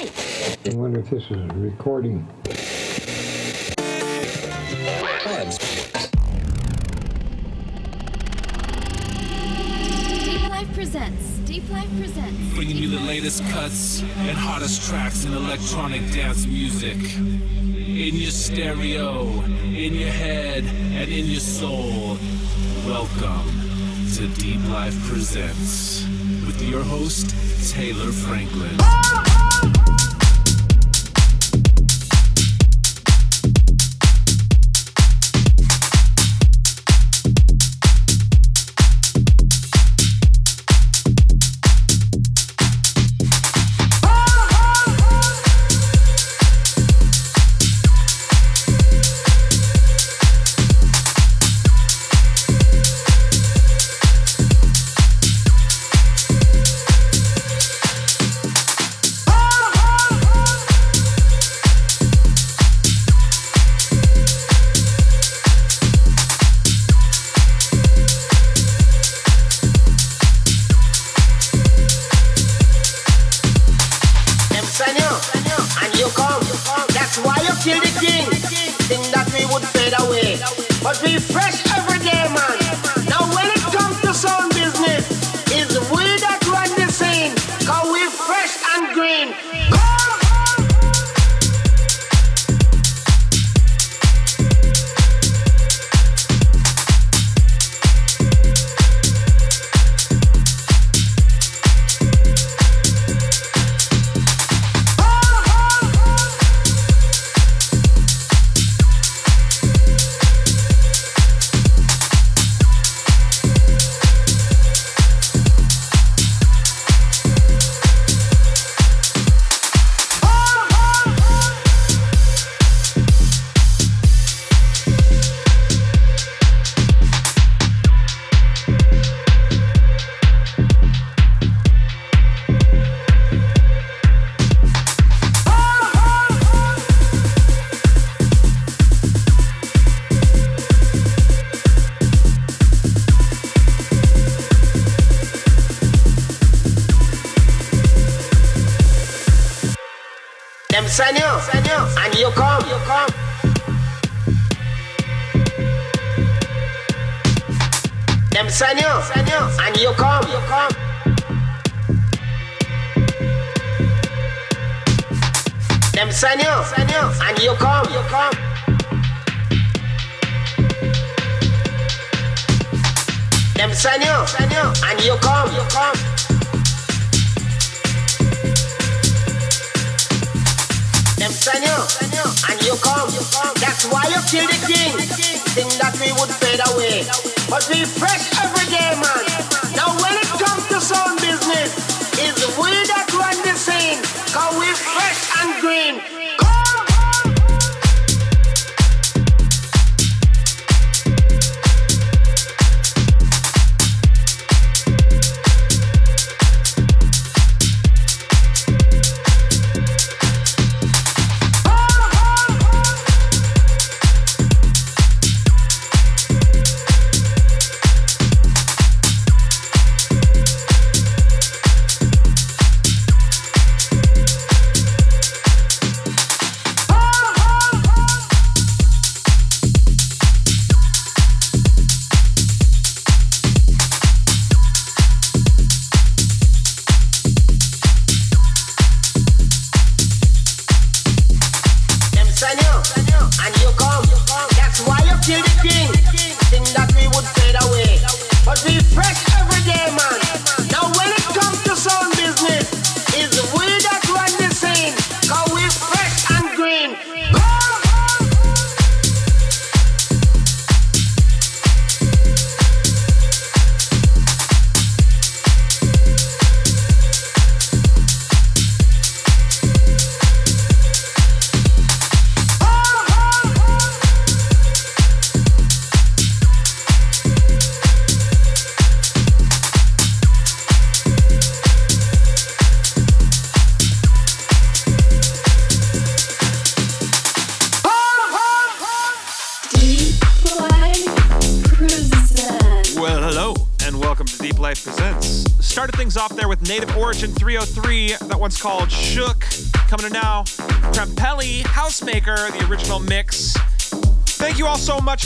I wonder if this is a recording. Life presents Deep Life presents bringing you the latest cuts and hottest tracks in electronic dance music in your stereo in your head and in your soul welcome to Deep Life presents with your host Taylor Franklin.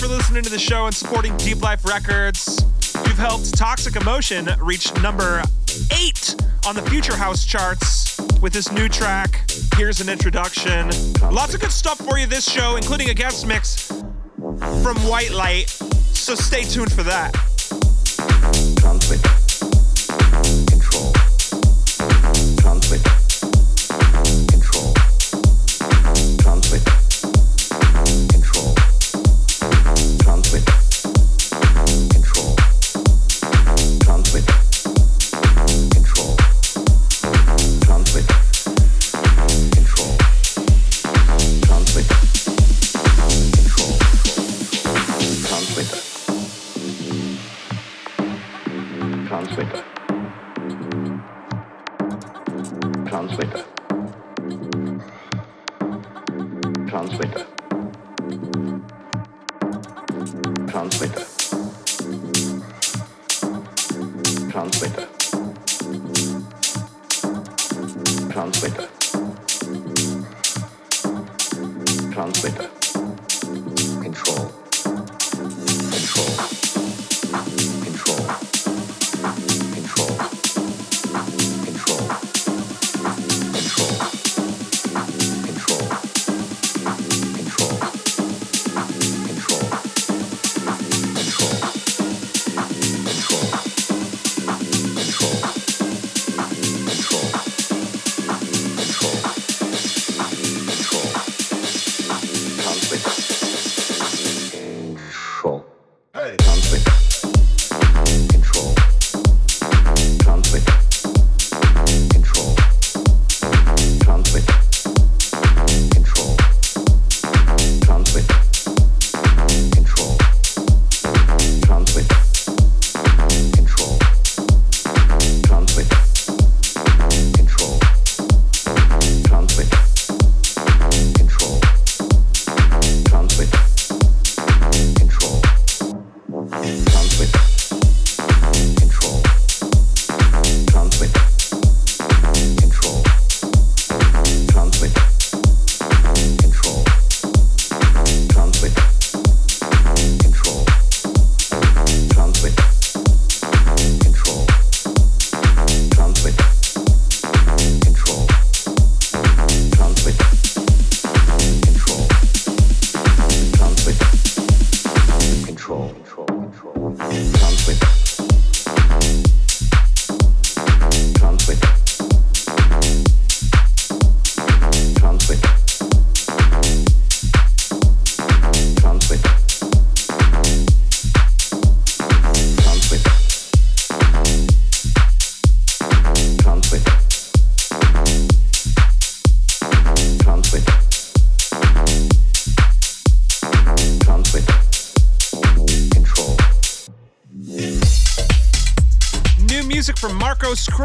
For listening to the show and supporting Deep Life Records. You've helped Toxic Emotion reach number eight on the Future House charts with this new track. Here's an introduction. Lots of good stuff for you this show, including a guest mix from White Light. So stay tuned for that. conflict,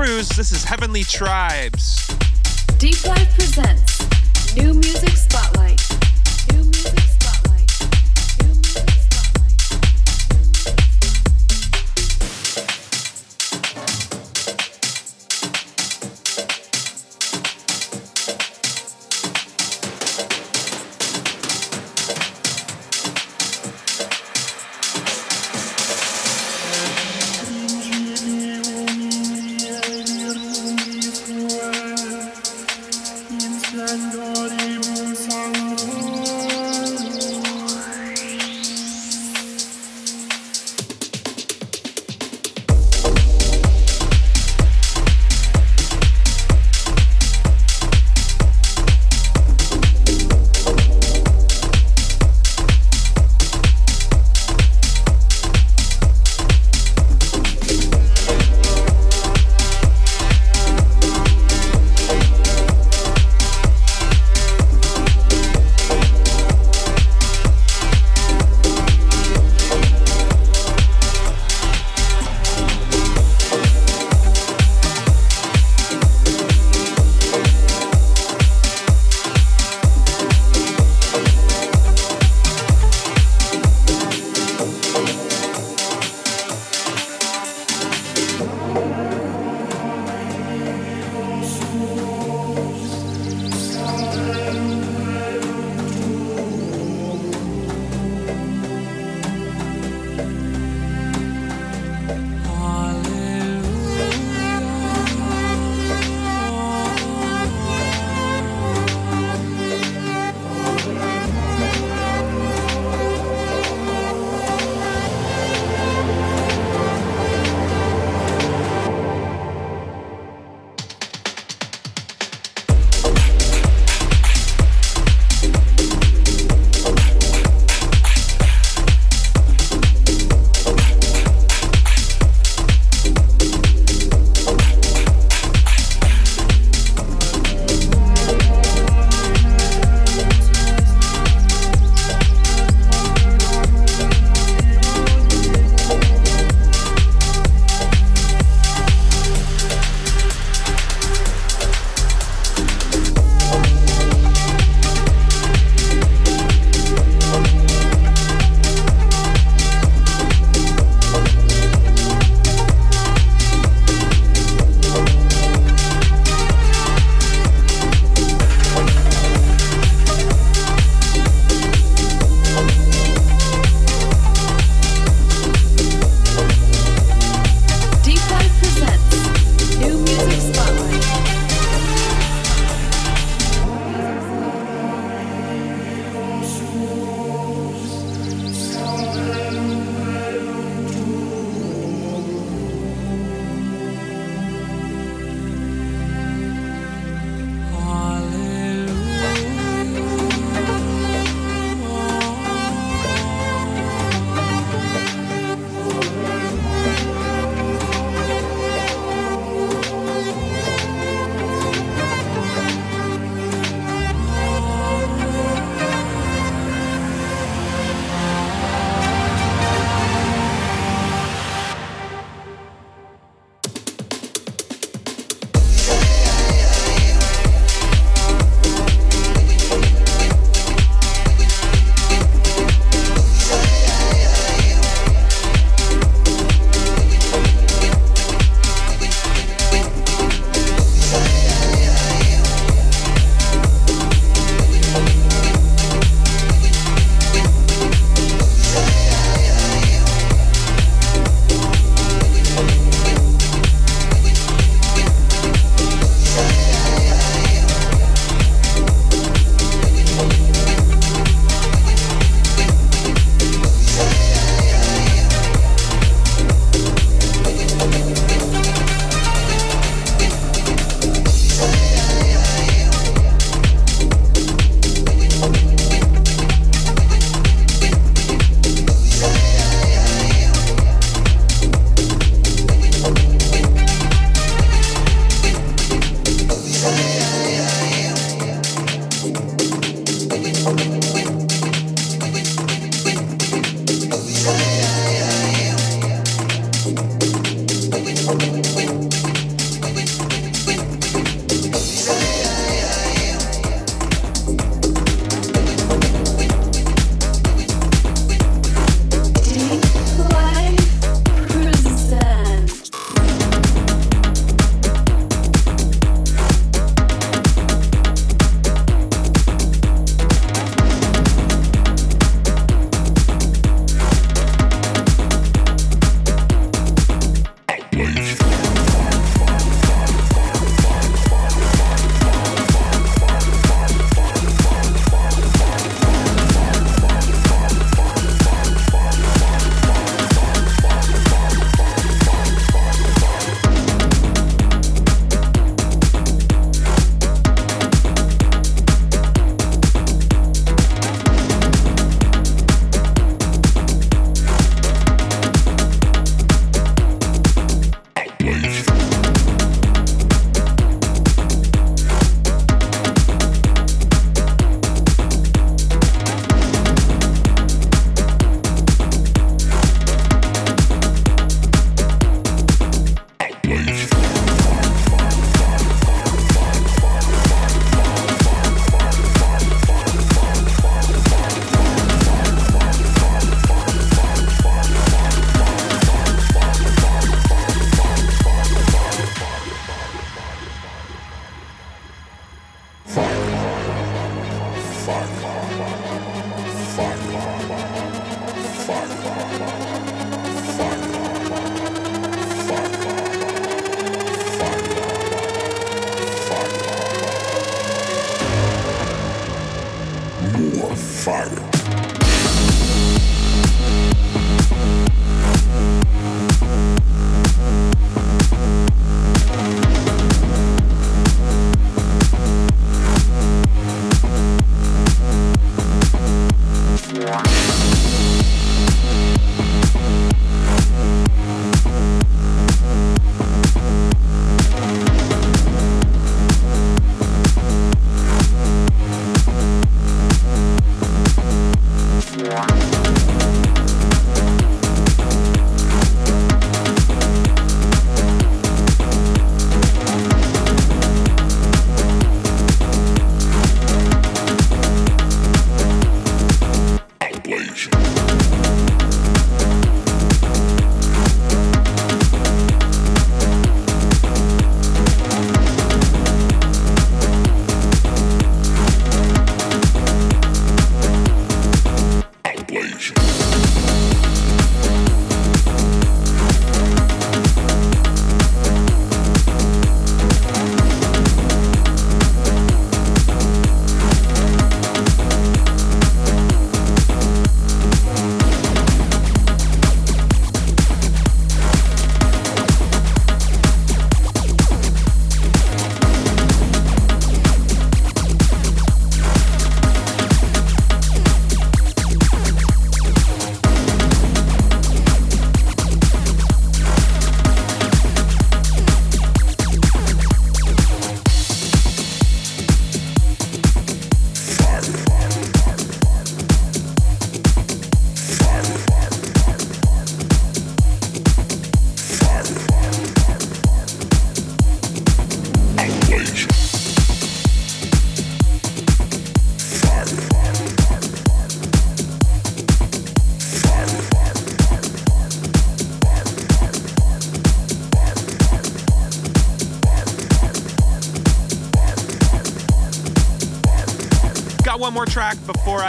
Cruz. This is Heavenly Tribes. Deep Life presents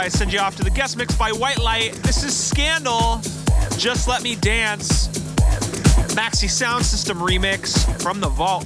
I send you off to the guest mix by White Light. This is Scandal. Just Let Me Dance. Maxi Sound System remix from the vault.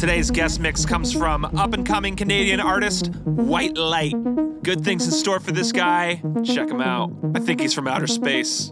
Today's guest mix comes from up and coming Canadian artist White Light. Good things in store for this guy. Check him out. I think he's from outer space.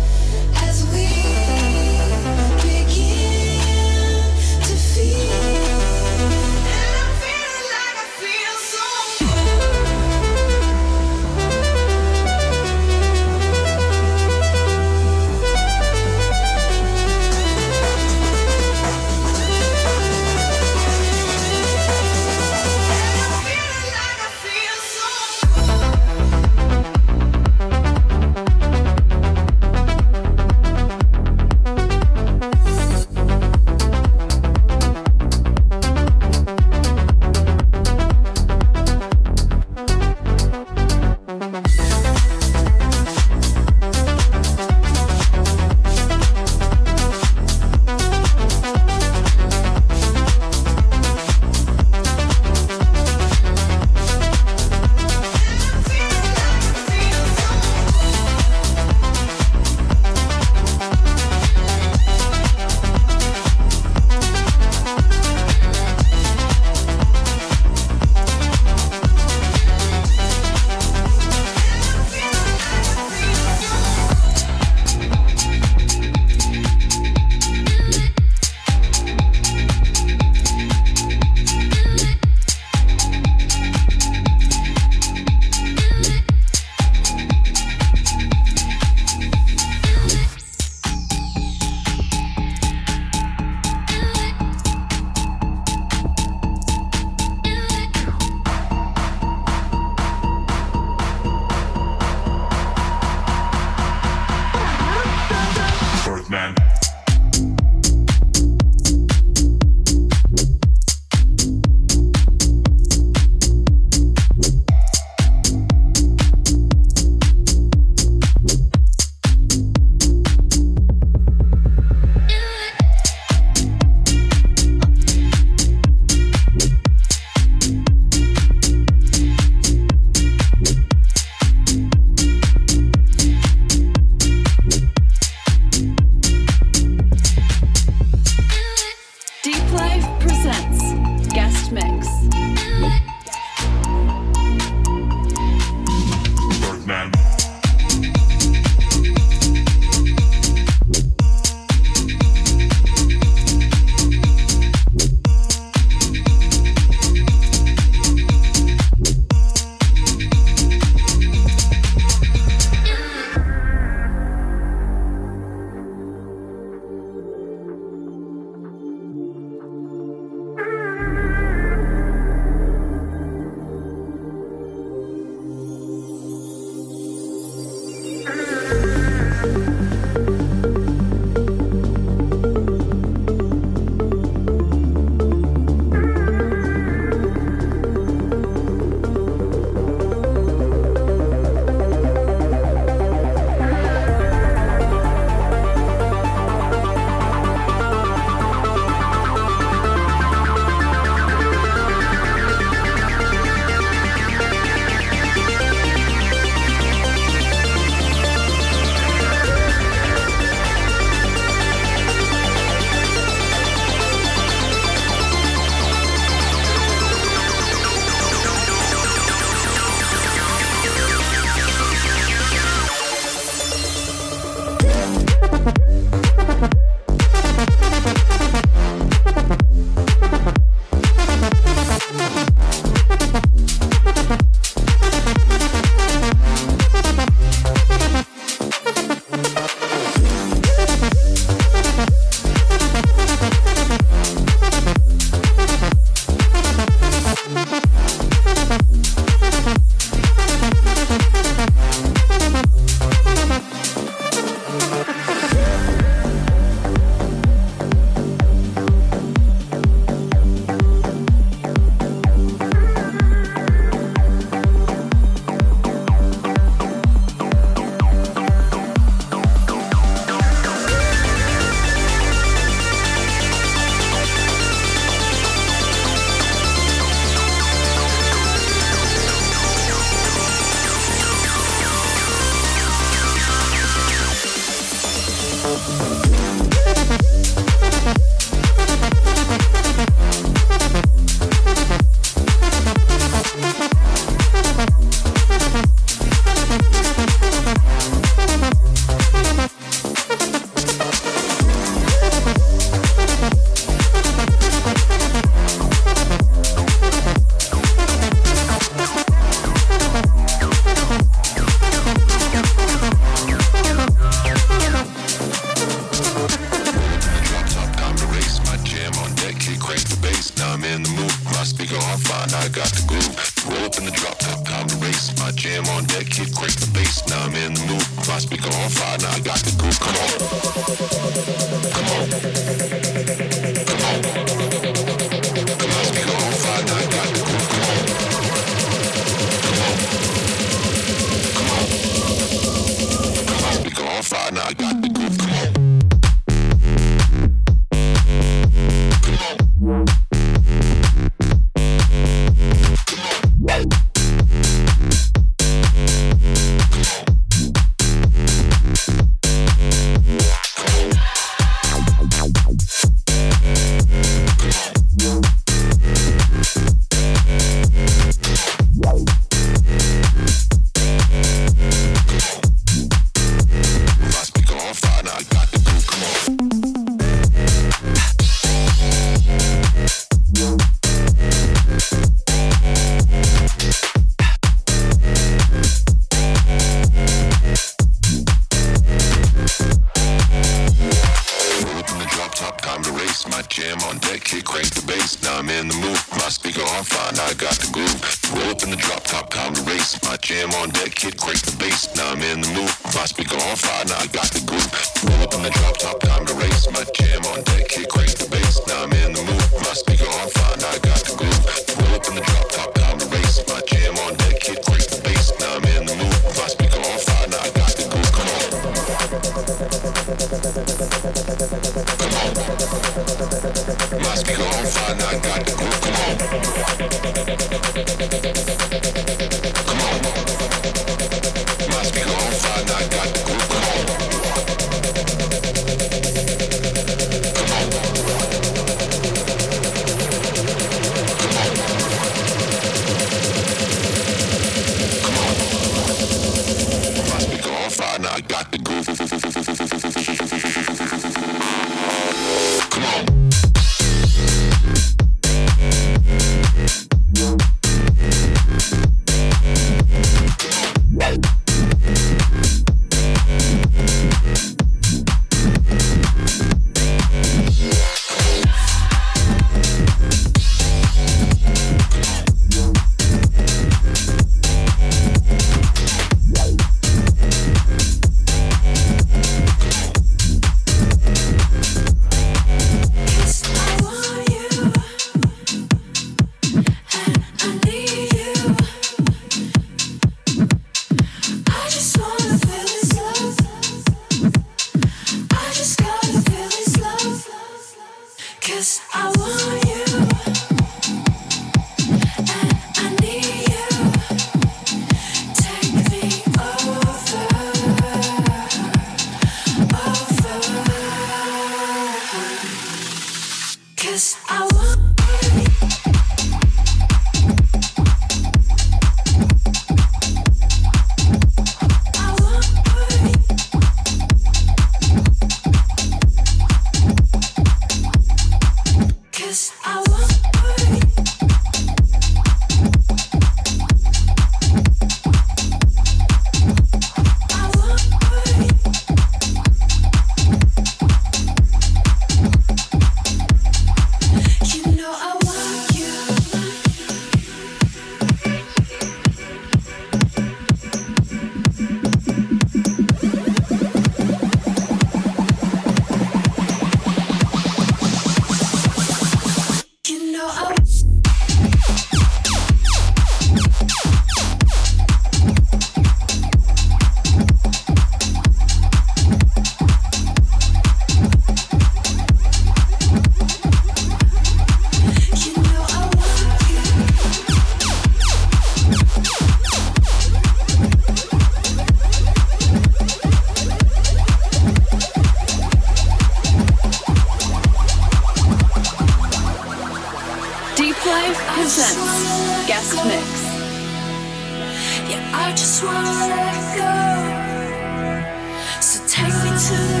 To the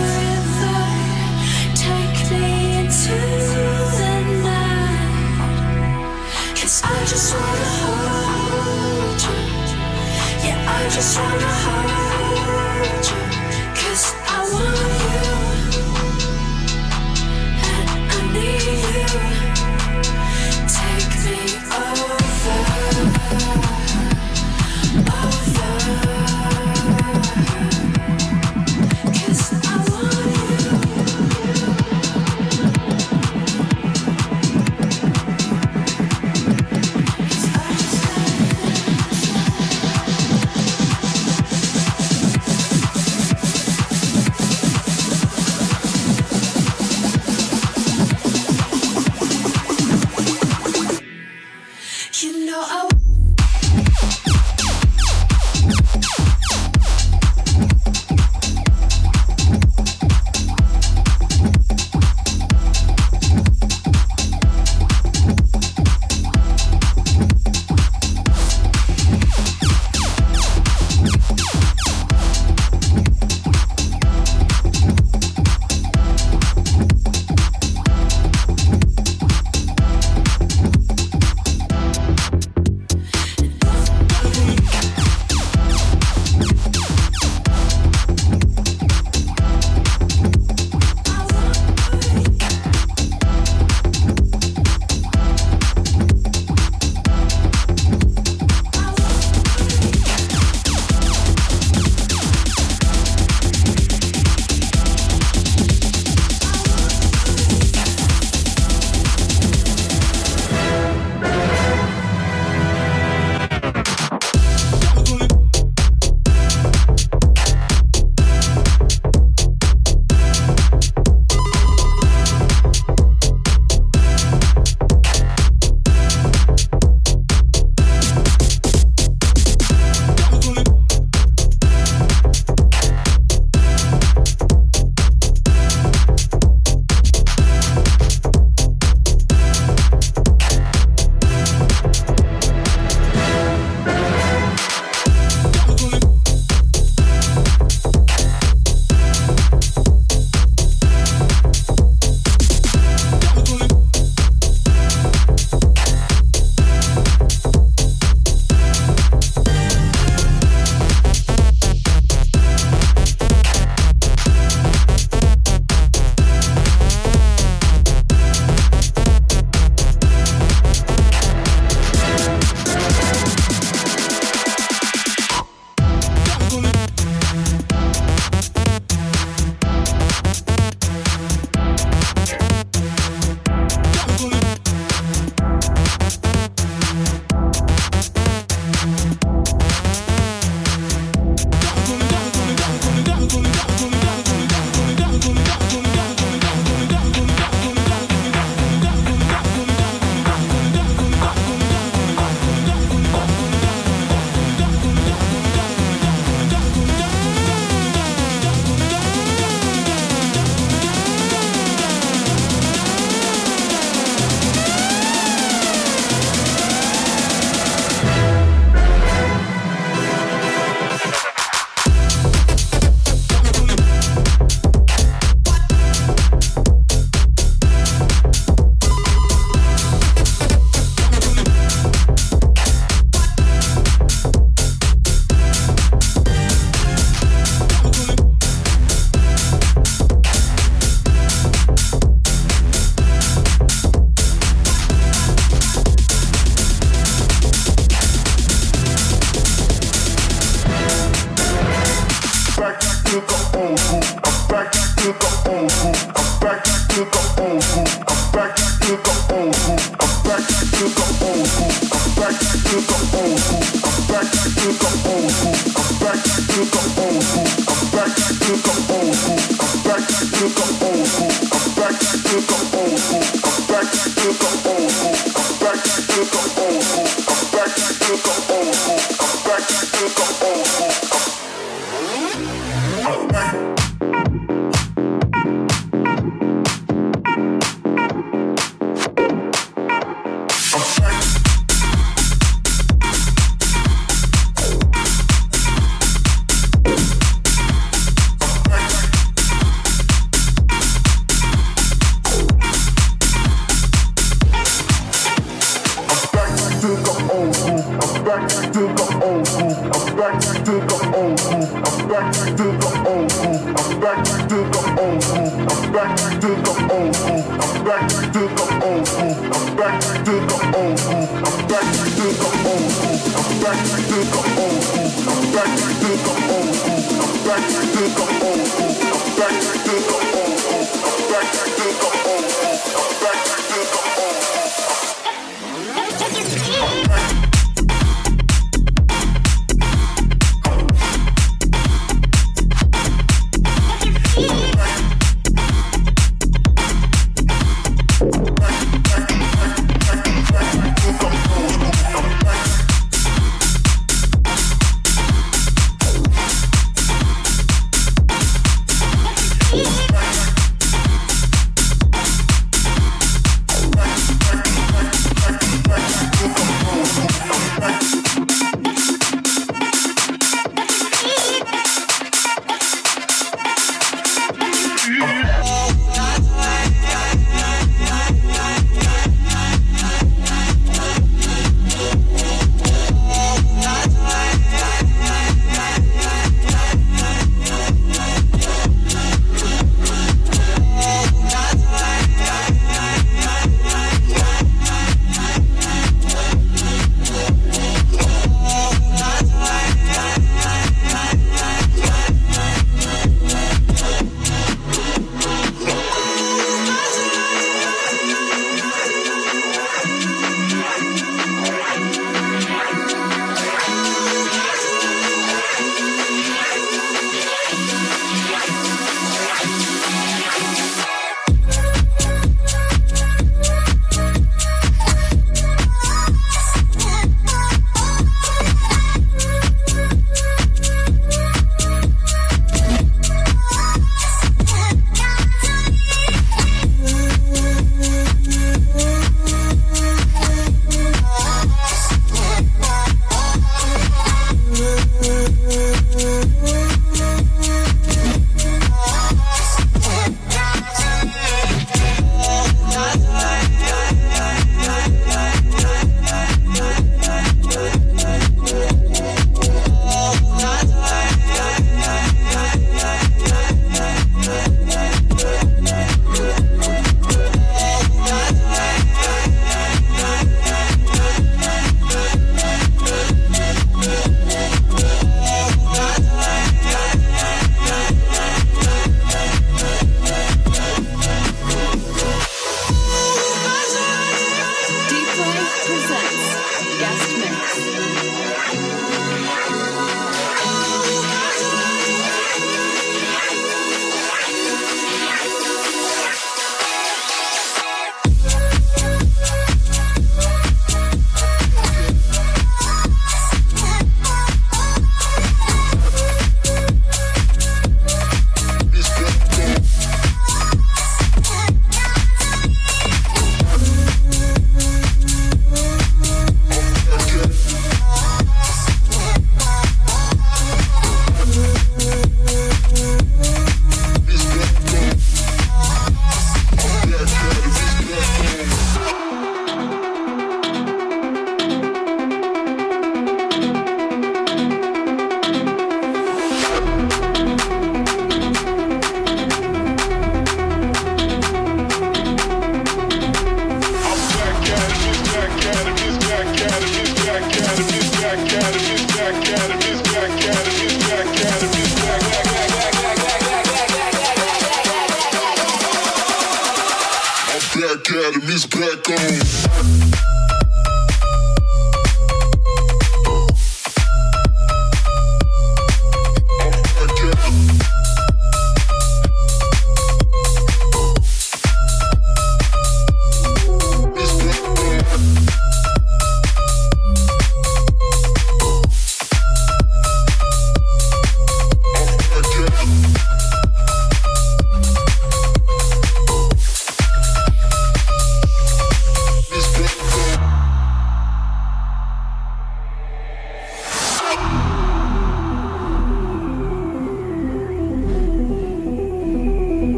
Black Adam is back on.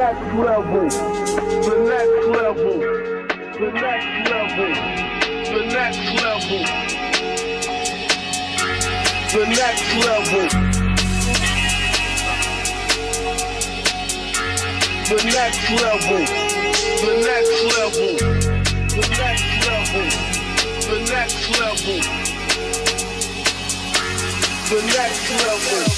next level, the next level, the next level, the next level, the next level. The next level, the next level, the next level, the next level, the next level.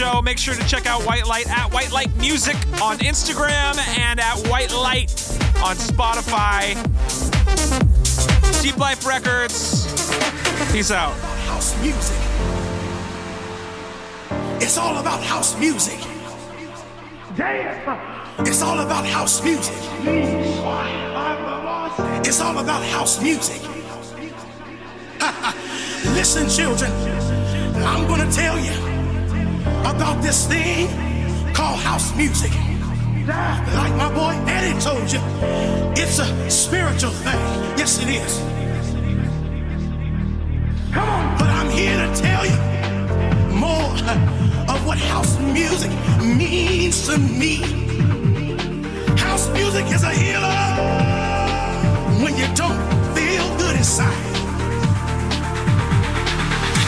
Show. Make sure to check out White Light at White Light Music on Instagram and at White Light on Spotify. Deep Life Records. Peace out. house music. It's all about house music. Damn. It's all about house music. It's all about house music. Listen, children, I'm gonna tell you about this thing called house music. Like my boy Eddie told you, it's a spiritual thing. Yes, it is. Come on. But I'm here to tell you more of what house music means to me. House music is a healer when you don't feel good inside.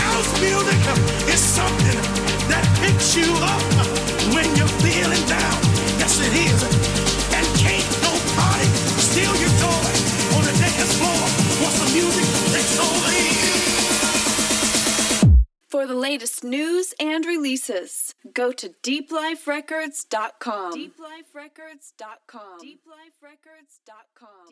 House music is something picks you up when you're feeling down. Yes, it is. And can't nobody steal your joy on the dance floor once the music takes over you. For the latest news and releases, go to deepliferecords.com. Deepliferecords.com. Deepliferecords.com. Deepliferecords.com.